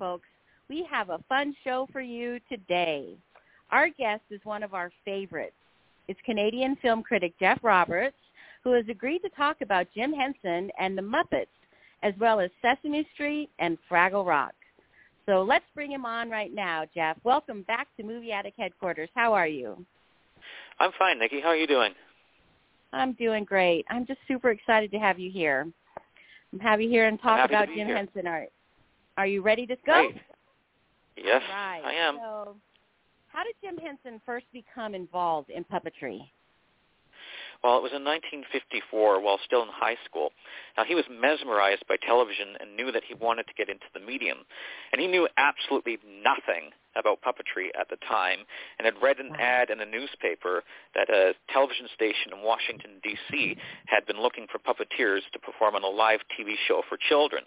folks. We have a fun show for you today. Our guest is one of our favorites. It's Canadian film critic Geoff Roberts, who has agreed to talk about Jim Henson and the Muppets, as well as Sesame Street and Fraggle Rock. So let's bring him on right now, Geoff. Welcome back to Movie Addict Headquarters. How are you? I'm fine, Nikki. How are you doing? I'm doing great. I'm just super excited to have you here. I'm happy here and talk about Jim here. Henson. Are, are you ready to go? Yes, Right. I am. So, how did Jim Henson first become involved in puppetry? Well, it was in 1954 while still in high school. Now, he was mesmerized by television and knew that he wanted to get into the medium. And he knew absolutely nothing about puppetry at the time and had read an ad in a newspaper that a television station in Washington, D.C. had been looking for puppeteers to perform on a live TV show for children.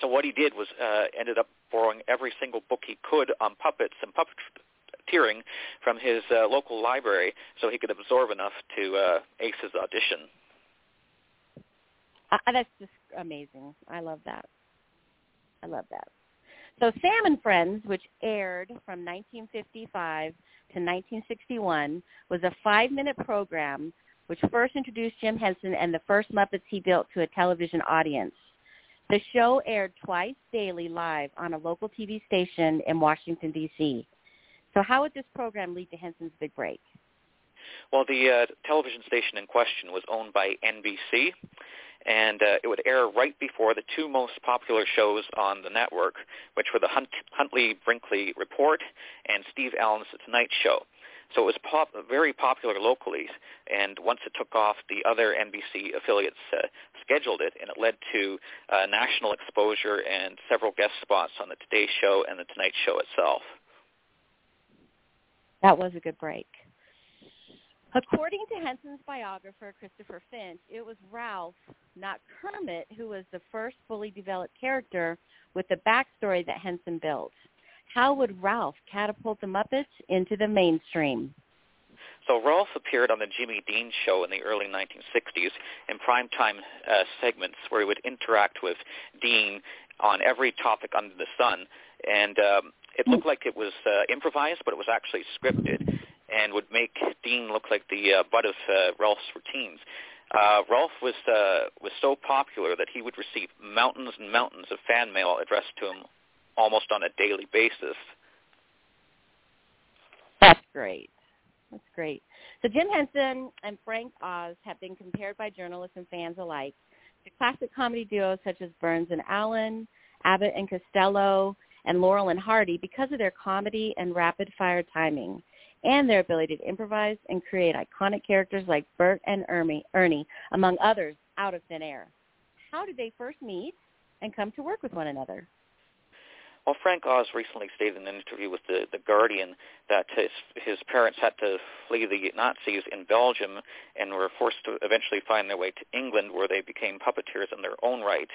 So what he did was uh, ended up borrowing every single book he could on puppets and puppeteering from his uh, local library so he could absorb enough to uh, ace his audition. Uh, that's just amazing. I love that. I love that. So Sam and Friends, which aired from 1955 to 1961, was a five-minute program which first introduced Jim Henson and the first Muppets he built to a television audience. The show aired twice daily live on a local TV station in Washington, D.C. So how would this program lead to Henson's big break? Well, the uh, television station in question was owned by NBC, and uh, it would air right before the two most popular shows on the network, which were the Hunt- Huntley-Brinkley Report and Steve Allen's The Tonight Show. So it was pop- very popular locally, and once it took off, the other NBC affiliates uh, scheduled it, and it led to uh, national exposure and several guest spots on the Today Show and the Tonight Show itself. That was a good break. According to Henson's biographer, Christopher Finch, it was Rowlf, not Kermit, who was the first fully developed character with the backstory that Henson built. How would Rowlf catapult the Muppets into the mainstream? So Rowlf appeared on the Jimmy Dean show in the early 1960s in primetime uh, segments where he would interact with Dean on every topic under the sun. And um, it looked like it was uh, improvised, but it was actually scripted and would make Dean look like the uh, butt of uh, routines. Uh, Rowlf was uh, was so popular that he would receive mountains and mountains of fan mail addressed to him almost on a daily basis. That's great. That's great. So Jim Henson and Frank Oz have been compared by journalists and fans alike to classic comedy duos such as Burns and Allen, Abbott and Costello, and Laurel and Hardy because of their comedy and rapid-fire timing and their ability to improvise and create iconic characters like Bert and Ernie, among others, out of thin air. How did they first meet and come to work with one another? Well, Frank Oz recently stated in an interview with the, the Guardian that his, his parents had to flee the Nazis in Belgium and were forced to eventually find their way to England where they became puppeteers in their own right.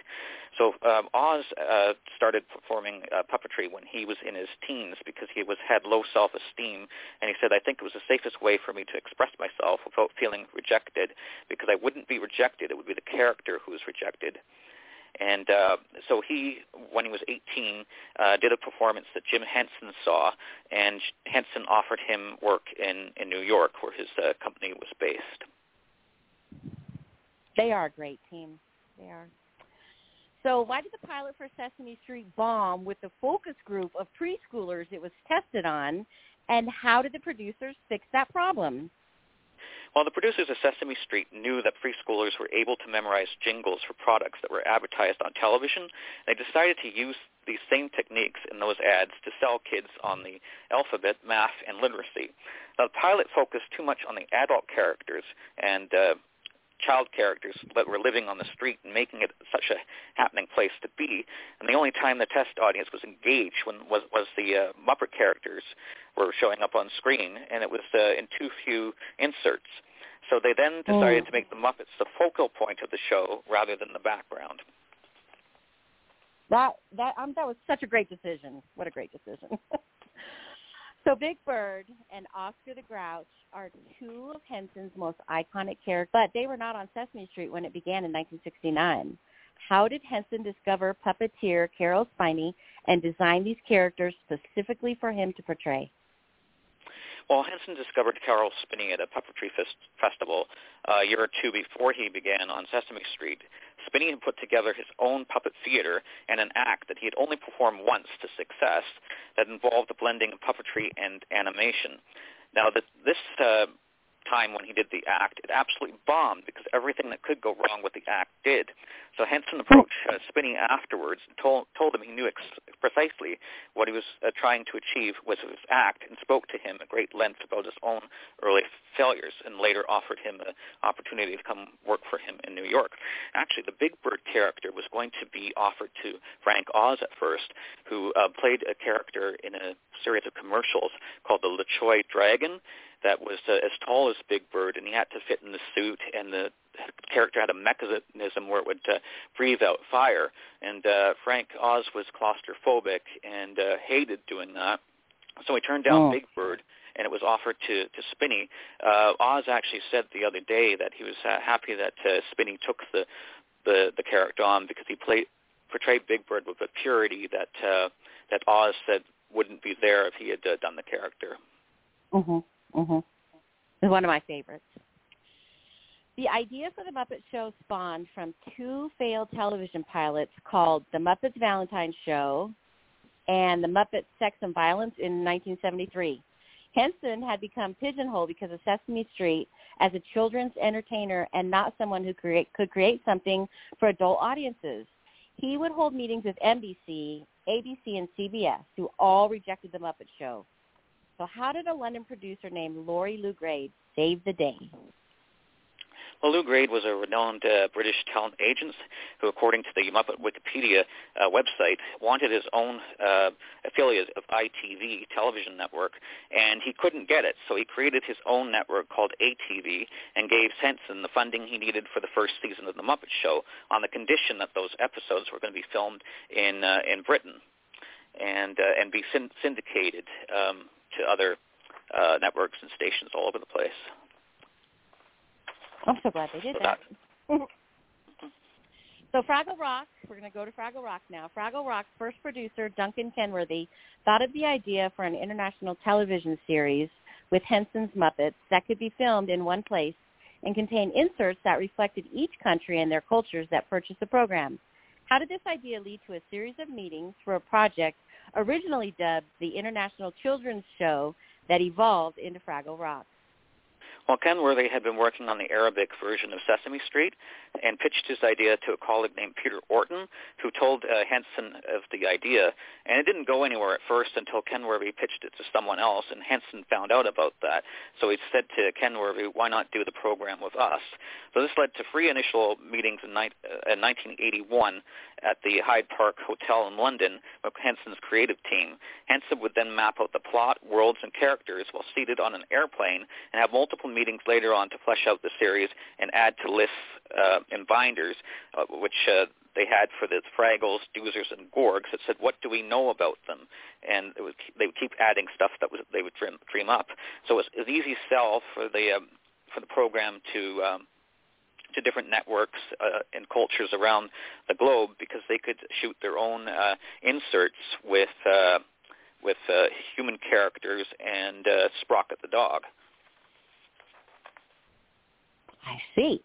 So um, Oz uh, started performing uh, puppetry when he was in his teens because he was had low self-esteem. And he said, I think it was the safest way for me to express myself without feeling rejected because I wouldn't be rejected. It would be the character who was rejected. And uh, so he, when he was 18, uh, did a performance that Jim Henson saw, and Henson offered him work in, in New York, where his uh, company was based. They are a great team. They are. So why did the pilot for Sesame Street bomb with the focus group of preschoolers it was tested on, and how did the producers fix that problem? Well, the producers of Sesame Street knew that preschoolers were able to memorize jingles for products that were advertised on television. They decided to use these same techniques in those ads to sell kids on the alphabet, math, and literacy. Now, the pilot focused too much on the adult characters and uh, child characters that were living on the street and making it such a happening place to be. And the only time the test audience was engaged when was was the uh, Muppet characters were showing up on screen, and it was uh, in too few inserts. So they then decided mm. to make the Muppets the focal point of the show rather than the background. That that um, that was such a great decision. What a great decision. So Big Bird and Oscar the Grouch are two of Henson's most iconic characters, but they were not on Sesame Street when it began in 1969. How did Henson discover puppeteer Caroll Spinney and design these characters specifically for him to portray? Well, Henson discovered Caroll Spinney at a puppetry fest- festival uh, a year or two before he began on Sesame Street. Spinney had put together his own puppet theater and an act that he had only performed once to success that involved the blending of puppetry and animation. Now, the, this uh, time when he did the act, it absolutely bombed because everything that could go wrong with the act did. So Henson approached uh, Spinney afterwards and told, told him he knew ex- precisely what he was uh, trying to achieve with his act and spoke to him at great length about his own early failures and later offered him an opportunity to come work for him in New York. Actually, the Big Bird character was going to be offered to Frank Oz at first, who uh, played a character in a series of commercials called the La Choy Dragon, that was uh, as tall as Big Bird, and he had to fit in the suit, and the character had a mechanism where it would uh, breathe out fire. And uh, Frank Oz was claustrophobic and uh, hated doing that, so he turned down oh. Big Bird and it was offered to to Spinney. Uh, Oz actually said the other day that he was uh, happy that uh, Spinney took the the the character on because he played portrayed Big Bird with a purity that uh, that Oz said wouldn't be there if he had uh, done the character. Mhm. Mhm. It's one of my favorites. The idea for the Muppet Show spawned from two failed television pilots called The Muppets Valentine Show and The Muppets Sex and Violence in 1973. Henson had become pigeonholed because of Sesame Street as a children's entertainer and not someone who create, could create something for adult audiences. He would hold meetings with NBC, ABC, and CBS, who all rejected the Muppet Show. So how did a London producer named Laurie Lew Grade save the day? Well, Lew Grade was a renowned uh, British talent agent who, according to the Muppet Wikipedia uh, website, wanted his own uh, affiliate of ITV television network, and he couldn't get it. So he created his own network called ATV and gave Henson the funding he needed for the first season of The Muppet Show on the condition that those episodes were going to be filmed in uh, in Britain and uh, and be syndicated. Um, to other uh, networks and stations all over the place. I'm so glad they did so that. that. so Fraggle Rock, we're going to go to Fraggle Rock now. Fraggle Rock's first producer, Duncan Kenworthy, thought of the idea for an international television series with Henson's Muppets that could be filmed in one place and contain inserts that reflected each country and their cultures that purchased the program. How did this idea lead to a series of meetings for a project originally dubbed the International Children's Show that evolved into Fraggle Rock. Well, Kenworthy had been working on the Arabic version of Sesame Street and pitched his idea to a colleague named Peter Orton, who told uh, Henson of the idea. And it didn't go anywhere at first until Kenworthy pitched it to someone else, and Henson found out about that. So he said to Kenworthy, why not do the program with us? So this led to three initial meetings in, ni- uh, in 1981 at the Hyde Park Hotel in London with Henson's creative team. Henson would then map out the plot, worlds, and characters while seated on an airplane and have multiple meetings later on to flesh out the series and add to lists uh, and binders, uh, which uh, they had for the Fraggles, Doozers, and Gorgs that said, what do we know about them? And it would, they would keep adding stuff that was, they would dream, dream up. So it was, was easy sell for the, um, for the program to um, to different networks uh, and cultures around the globe because they could shoot their own uh, inserts with uh, with uh, human characters and uh, Sprocket the dog. I see.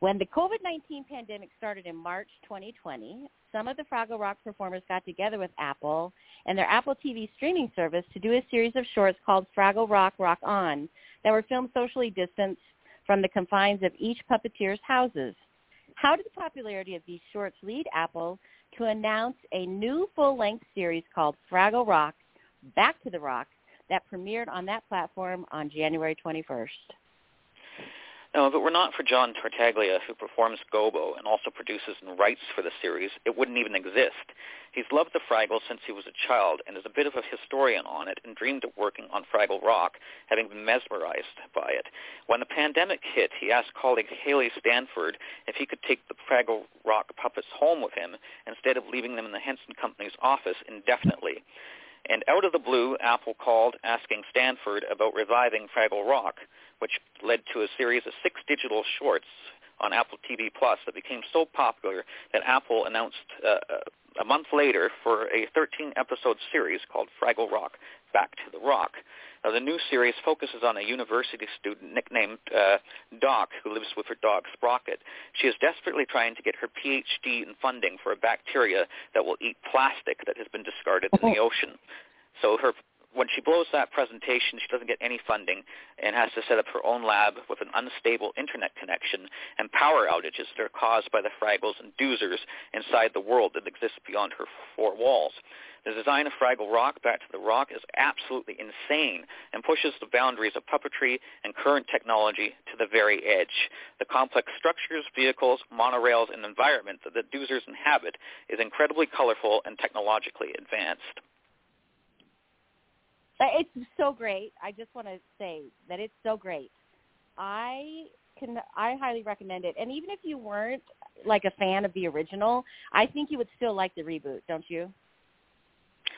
When the COVID-19 pandemic started in March 2020, some of the Fraggle Rock performers got together with Apple and their Apple TV streaming service to do a series of shorts called Fraggle Rock Rock On that were filmed socially distanced from the confines of each puppeteer's houses. How did the popularity of these shorts lead Apple to announce a new full-length series called Fraggle Rock, Back to the Rock, that premiered on that platform on January 21st? Now, if it were not for John Tartaglia, who performs Gobo and also produces and writes for the series, it wouldn't even exist. He's loved the Fraggle since he was a child and is a bit of a historian on it and dreamed of working on Fraggle Rock, having been mesmerized by it. When the pandemic hit, he asked colleague Halle Stanford if he could take the Fraggle Rock puppets home with him instead of leaving them in the Henson Company's office indefinitely. And out of the blue, Apple called asking Stanford about reviving Fraggle Rock which led to a series of six digital shorts on Apple TV Plus that became so popular that Apple announced uh, a month later for a 13-episode series called Fraggle Rock Back to the Rock. Now, the new series focuses on a university student nicknamed uh, Doc who lives with her dog Sprocket. She is desperately trying to get her PhD in funding for a bacteria that will eat plastic that has been discarded in the ocean. So her when she blows that presentation, she doesn't get any funding and has to set up her own lab with an unstable internet connection and power outages that are caused by the Fraggles and Doozers inside the world that exists beyond her four walls. The design of Fraggle Rock, Back to the Rock, is absolutely insane and pushes the boundaries of puppetry and current technology to the very edge. The complex structures, vehicles, monorails, and environment that the Doozers inhabit is incredibly colorful and technologically advanced. It's so great. I just want to say that it's so great. I can I highly recommend it. And even if you weren't like a fan of the original, I think you would still like the reboot, don't you?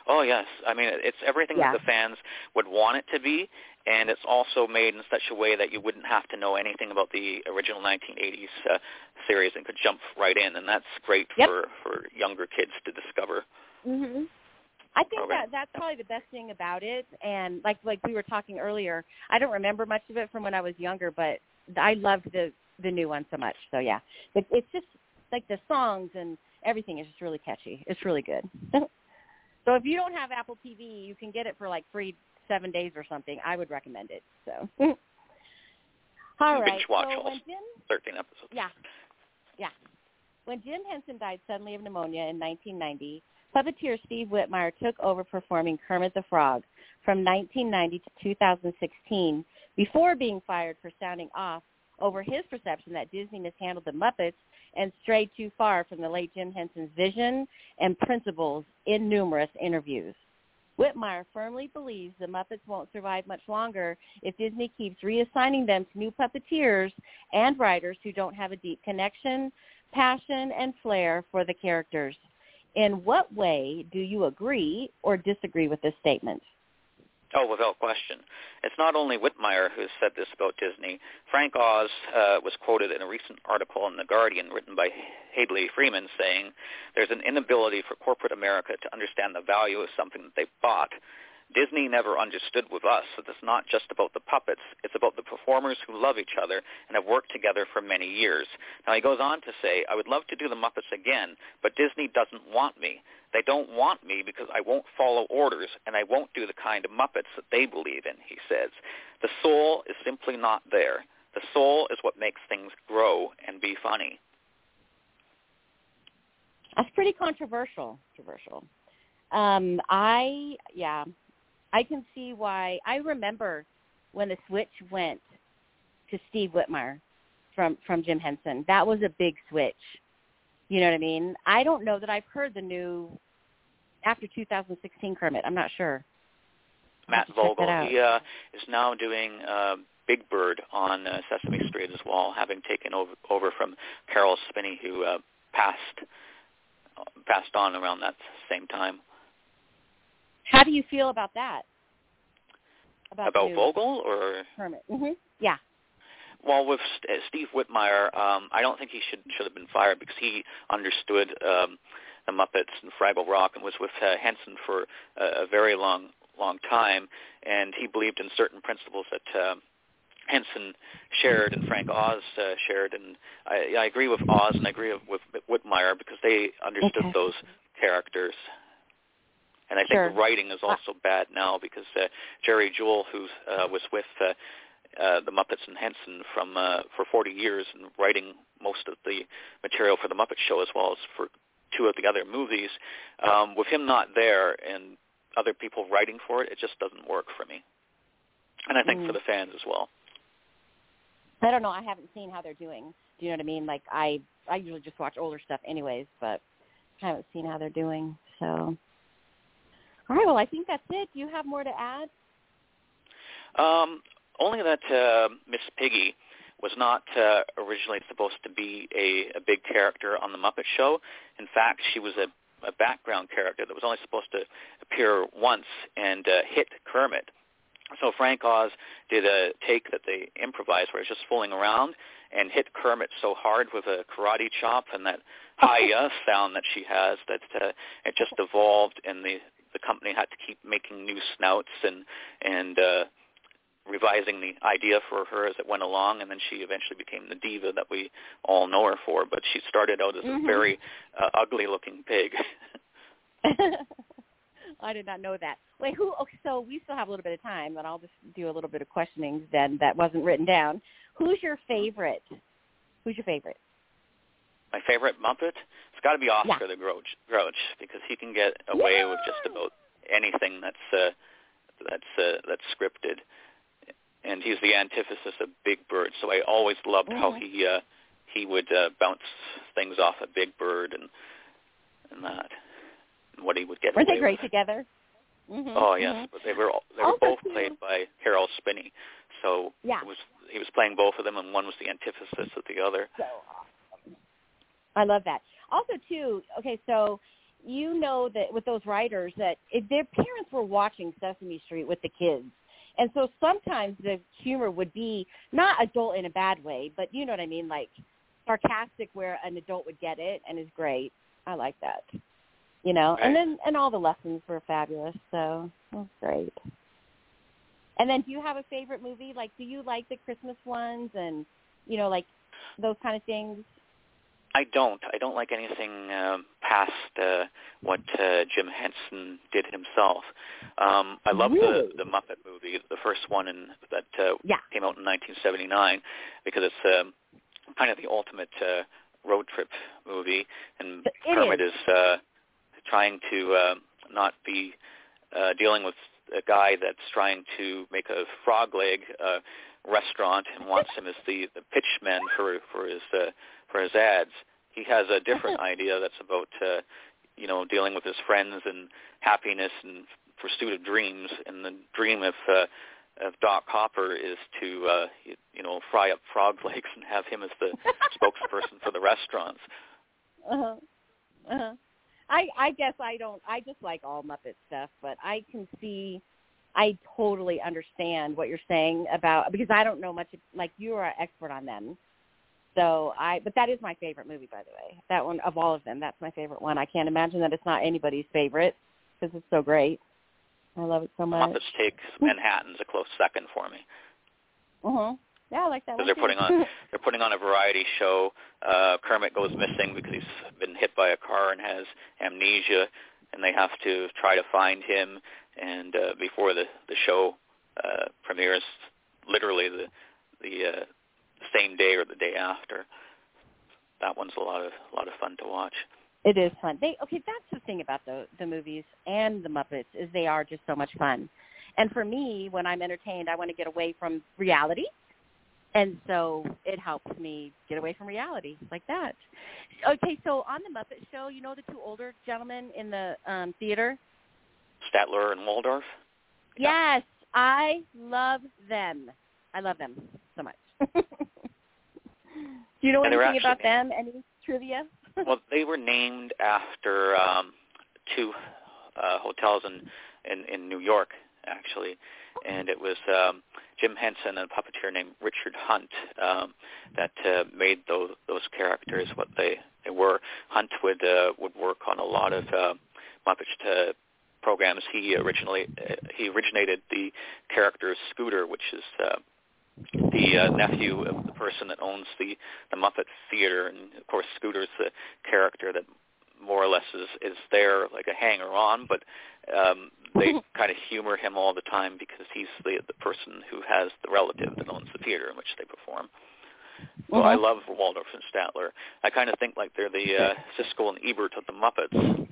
Oh yes, I mean it's everything yeah. that the fans would want it to be, and it's also made in such a way that you wouldn't have to know anything about the original 1980s uh, series and could jump right in, and that's great yep. for for younger kids to discover. Mhm. I think that that's probably the best thing about it. And like like we were talking earlier, I don't remember much of it from when I was younger, but I loved the the new one so much. So yeah, it, it's just like the songs and everything is just really catchy. It's really good. so if you don't have Apple TV, you can get it for like free seven days or something. I would recommend it. So. All right. watch so when Jim, thirteen episodes. Yeah, yeah. When Jim Henson died suddenly of pneumonia in 1990, Puppeteer Steve Whitmire took over performing Kermit the Frog from 1990 to 2016 before being fired for sounding off over his perception that Disney mishandled the Muppets and strayed too far from the late Jim Henson's vision and principles in numerous interviews. Whitmire firmly believes the Muppets won't survive much longer if Disney keeps reassigning them to new puppeteers and writers who don't have a deep connection, passion, and flair for the characters. In what way do you agree or disagree with this statement? Oh, without question. It's not only Whitmire who said this about Disney. Frank Oz uh, was quoted in a recent article in The Guardian written by Hadley Freeman saying, there's an inability for corporate America to understand the value of something that they bought Disney never understood with us that it's not just about the puppets. It's about the performers who love each other and have worked together for many years. Now he goes on to say, I would love to do the Muppets again, but Disney doesn't want me. They don't want me because I won't follow orders and I won't do the kind of Muppets that they believe in, he says. The soul is simply not there. The soul is what makes things grow and be funny. That's pretty controversial. Controversial. Um, I yeah, I can see why. I remember when the switch went to Steve Whitmire from from Jim Henson. That was a big switch. You know what I mean? I don't know that I've heard the new after 2016 Kermit. I'm not sure. Matt Vogel. He uh, is now doing uh, Big Bird on uh, Sesame Street as well, having taken over, over from Caroll Spinney, who uh, passed uh, passed on around that same time. How do you feel about that? About, about Vogel or Hermit? Mm-hmm. Yeah. Well, with St- Steve Whitmire, um, I don't think he should should have been fired because he understood um, the Muppets and Fraggle Rock and was with uh, Henson for a, a very long long time, and he believed in certain principles that uh, Henson shared and Frank Oz uh, shared, and I, I agree with Oz and I agree with Whitmire because they understood okay. those characters. And I think Sure. the writing is also bad now because uh, Jerry Juhl, who uh, was with uh, uh, the Muppets and Henson from uh, for 40 years and writing most of the material for the Muppet Show as well as for two of the other movies, um, with him not there and other people writing for it, it just doesn't work for me. And I think Mm. for the fans as well. I don't know. I haven't seen how they're doing. Do you know what I mean? Like I, I usually just watch older stuff, anyways, but I haven't seen how they're doing. So, all right. Well, I think that's it. Do you have more to add? Um, only that uh, Miss Piggy was not uh, originally supposed to be a, a big character on the Muppet Show. In fact, she was a, a background character that was only supposed to appear once and uh, hit Kermit. So Frank Oz did a take that they improvised where he's just fooling around and hit Kermit so hard with a karate chop and that hi-ya sound that she has that uh, it just evolved and the the company had to keep making new snouts and and uh revising the idea for her as it went along, and then she eventually became the diva that we all know her for. But she started out as Mhm. a very uh, ugly-looking pig. I did not know that. Wait, who? Okay, so we still have a little bit of time, and I'll just do a little bit of questioning then that wasn't written down. Who's your favorite? Who's your favorite? My favorite Muppet? It's got to be Oscar the Grouch, Grouch because he can get away with just about anything that's uh, that's uh, that's scripted, and he's the antithesis of Big Bird. So I always loved how he uh, he would uh, bounce things off of Big Bird and and that, and what he would get Weren't away they great with. together? Mm-hmm, Oh yes, but they were all- they were Also, both too- played by Harold Spinney. So Yeah. it was he was playing both of them, and one was the antithesis of the other. So awesome. I love that. Also, too. Okay, so you know that with those writers that if their parents were watching Sesame Street with the kids, and so sometimes the humor would be not adult in a bad way, but you know what I mean, like sarcastic where an adult would get it and is great. I like that. You know, and then and all the lessons were fabulous, so that's great. And then, do you have a favorite movie? Like, do you like the Christmas ones and you know, like those kind of things? I don't. I don't like anything um, past uh, what uh, Jim Henson did himself. Um, I love Really? the the Muppet movie, the first one in, that uh, Yeah. came out in 1979, because it's um, kind of the ultimate uh, road trip movie, and It Kermit is. is uh, trying to uh, not be uh, dealing with a guy that's trying to make a frog leg uh, restaurant and wants him as the, the pitchman for for his uh, for his ads. He has a different idea that's about uh, you know dealing with his friends and happiness and pursuit of dreams. And the dream of uh, of Doc Hopper is to uh, you, you know fry up frog legs and have him as the spokesperson for the restaurants. Uh-huh. Uh-huh. I I guess I don't I just like all Muppet stuff, but I can see I totally understand what you're saying about because I don't know much like you are an expert on them. So I but that is my favorite movie by the way. That one of all of them, that's my favorite one. I can't imagine that it's not anybody's favorite because it's so great. I love it so much. Muppets take Manhattan's a close second for me. Mhm. Yeah, I like that because one. they're too. putting on they're putting on a variety show. Uh, Kermit goes missing because he's been hit by a car and has amnesia, and they have to try to find him. And uh, before the the show uh, premieres, literally the the uh, same day or the day after. That one's a lot of a lot of fun to watch. It is fun. They okay. That's the thing about the the movies and the Muppets is they are just so much fun. And for me, when I'm entertained, I want to get away from reality, and so it helps me get away from reality like that. Okay, so on the Muppet Show, you know the two older gentlemen in the um theater. Statler and Waldorf. Yeah. Yes, I love them. I love them so much. Do you know And anything about them? Any trivia? well, they were named after um, two uh, hotels in, in in New York, actually, and it was um, Jim Henson and a puppeteer named Richard Hunt um, that uh, made those those characters what they they were. Hunt would uh, would work on a lot of uh, Muppet uh, programs. He originally uh, he originated the character Scooter, which is uh, the uh, nephew of the person that owns the the Muppet Theater, and of course Scooter's the character that more or less is is there like a hanger on, but um, they kind of humor him all the time because he's the the person who has the relative that owns the theater in which they perform. So I love Waldorf and Statler. I kind of think like they're the uh, Siskel and Ebert of the Muppets.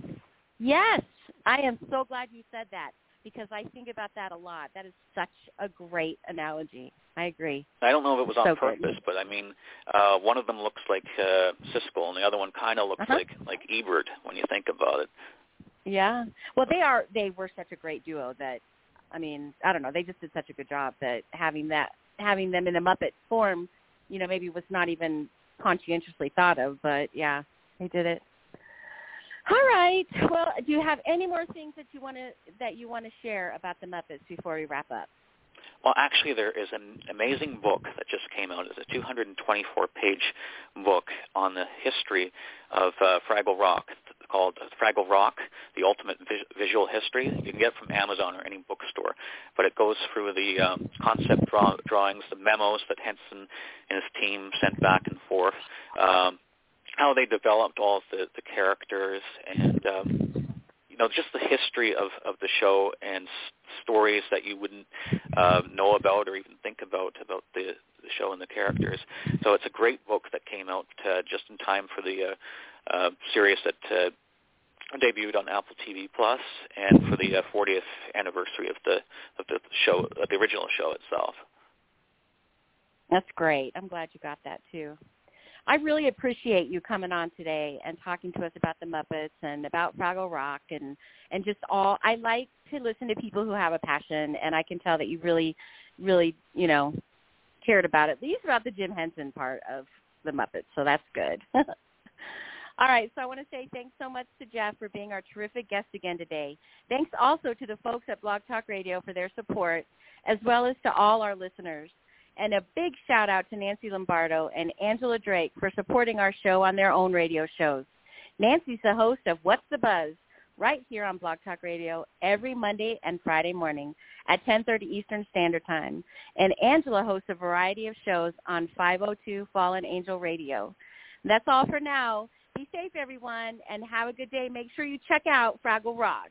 Yes, I am so glad you said that because I think about that a lot. That is such a great analogy. I agree. I don't know if it was on purpose, good. but I mean, uh, one of them looks like uh, Siskel, and the other one kind of looks Uh-huh. like like Ebert when you think about it. Yeah. Well, they are. They were such a great duo that, I mean, I don't know. They just did such a good job that having that having them in a Muppet form, you know, maybe was not even conscientiously thought of. But yeah, they did it. All right. Well, do you have any more things that you want to that you want to share about the Muppets before we wrap up? Well, actually, there is an amazing book that just came out. It's a 224-page book on the history of uh, Fraggle Rock called Fraggle Rock, The Ultimate Vis- Visual History. You can get it from Amazon or any bookstore. But it goes through the um, concept draw- drawings, the memos that Henson and his team sent back and forth, um, how they developed all the, the characters, and um, you know, just the history of, of the show and s- stories that you wouldn't uh, know about or even think about about the, the show and the characters. So it's a great book that came out uh, just in time for the uh, uh, series that uh, debuted on Apple TV Plus and for the uh, 40th anniversary of the of the show, of the original show itself. That's great. I'm glad you got that too. I really appreciate you coming on today and talking to us about the Muppets and about Fraggle Rock and and just all. I like to listen to people who have a passion, and I can tell that you really, really, you know, cared about it. at least about the Jim Henson part of the Muppets. So that's good. All right, so I want to say thanks so much to Geoff for being our terrific guest again today. Thanks also to the folks at Blog Talk Radio for their support, as well as to all our listeners. And a big shout out to Nancy Lombardo and Angela Drake for supporting our show on their own radio shows. Nancy's the host of What's the Buzz right here on Blog Talk Radio every Monday and Friday morning at 10:30 Eastern Standard Time. And Angela hosts a variety of shows on 502 Fallen Angel Radio. That's all for now. Be safe, everyone, and have a good day. Make sure you check out Fraggle Rock.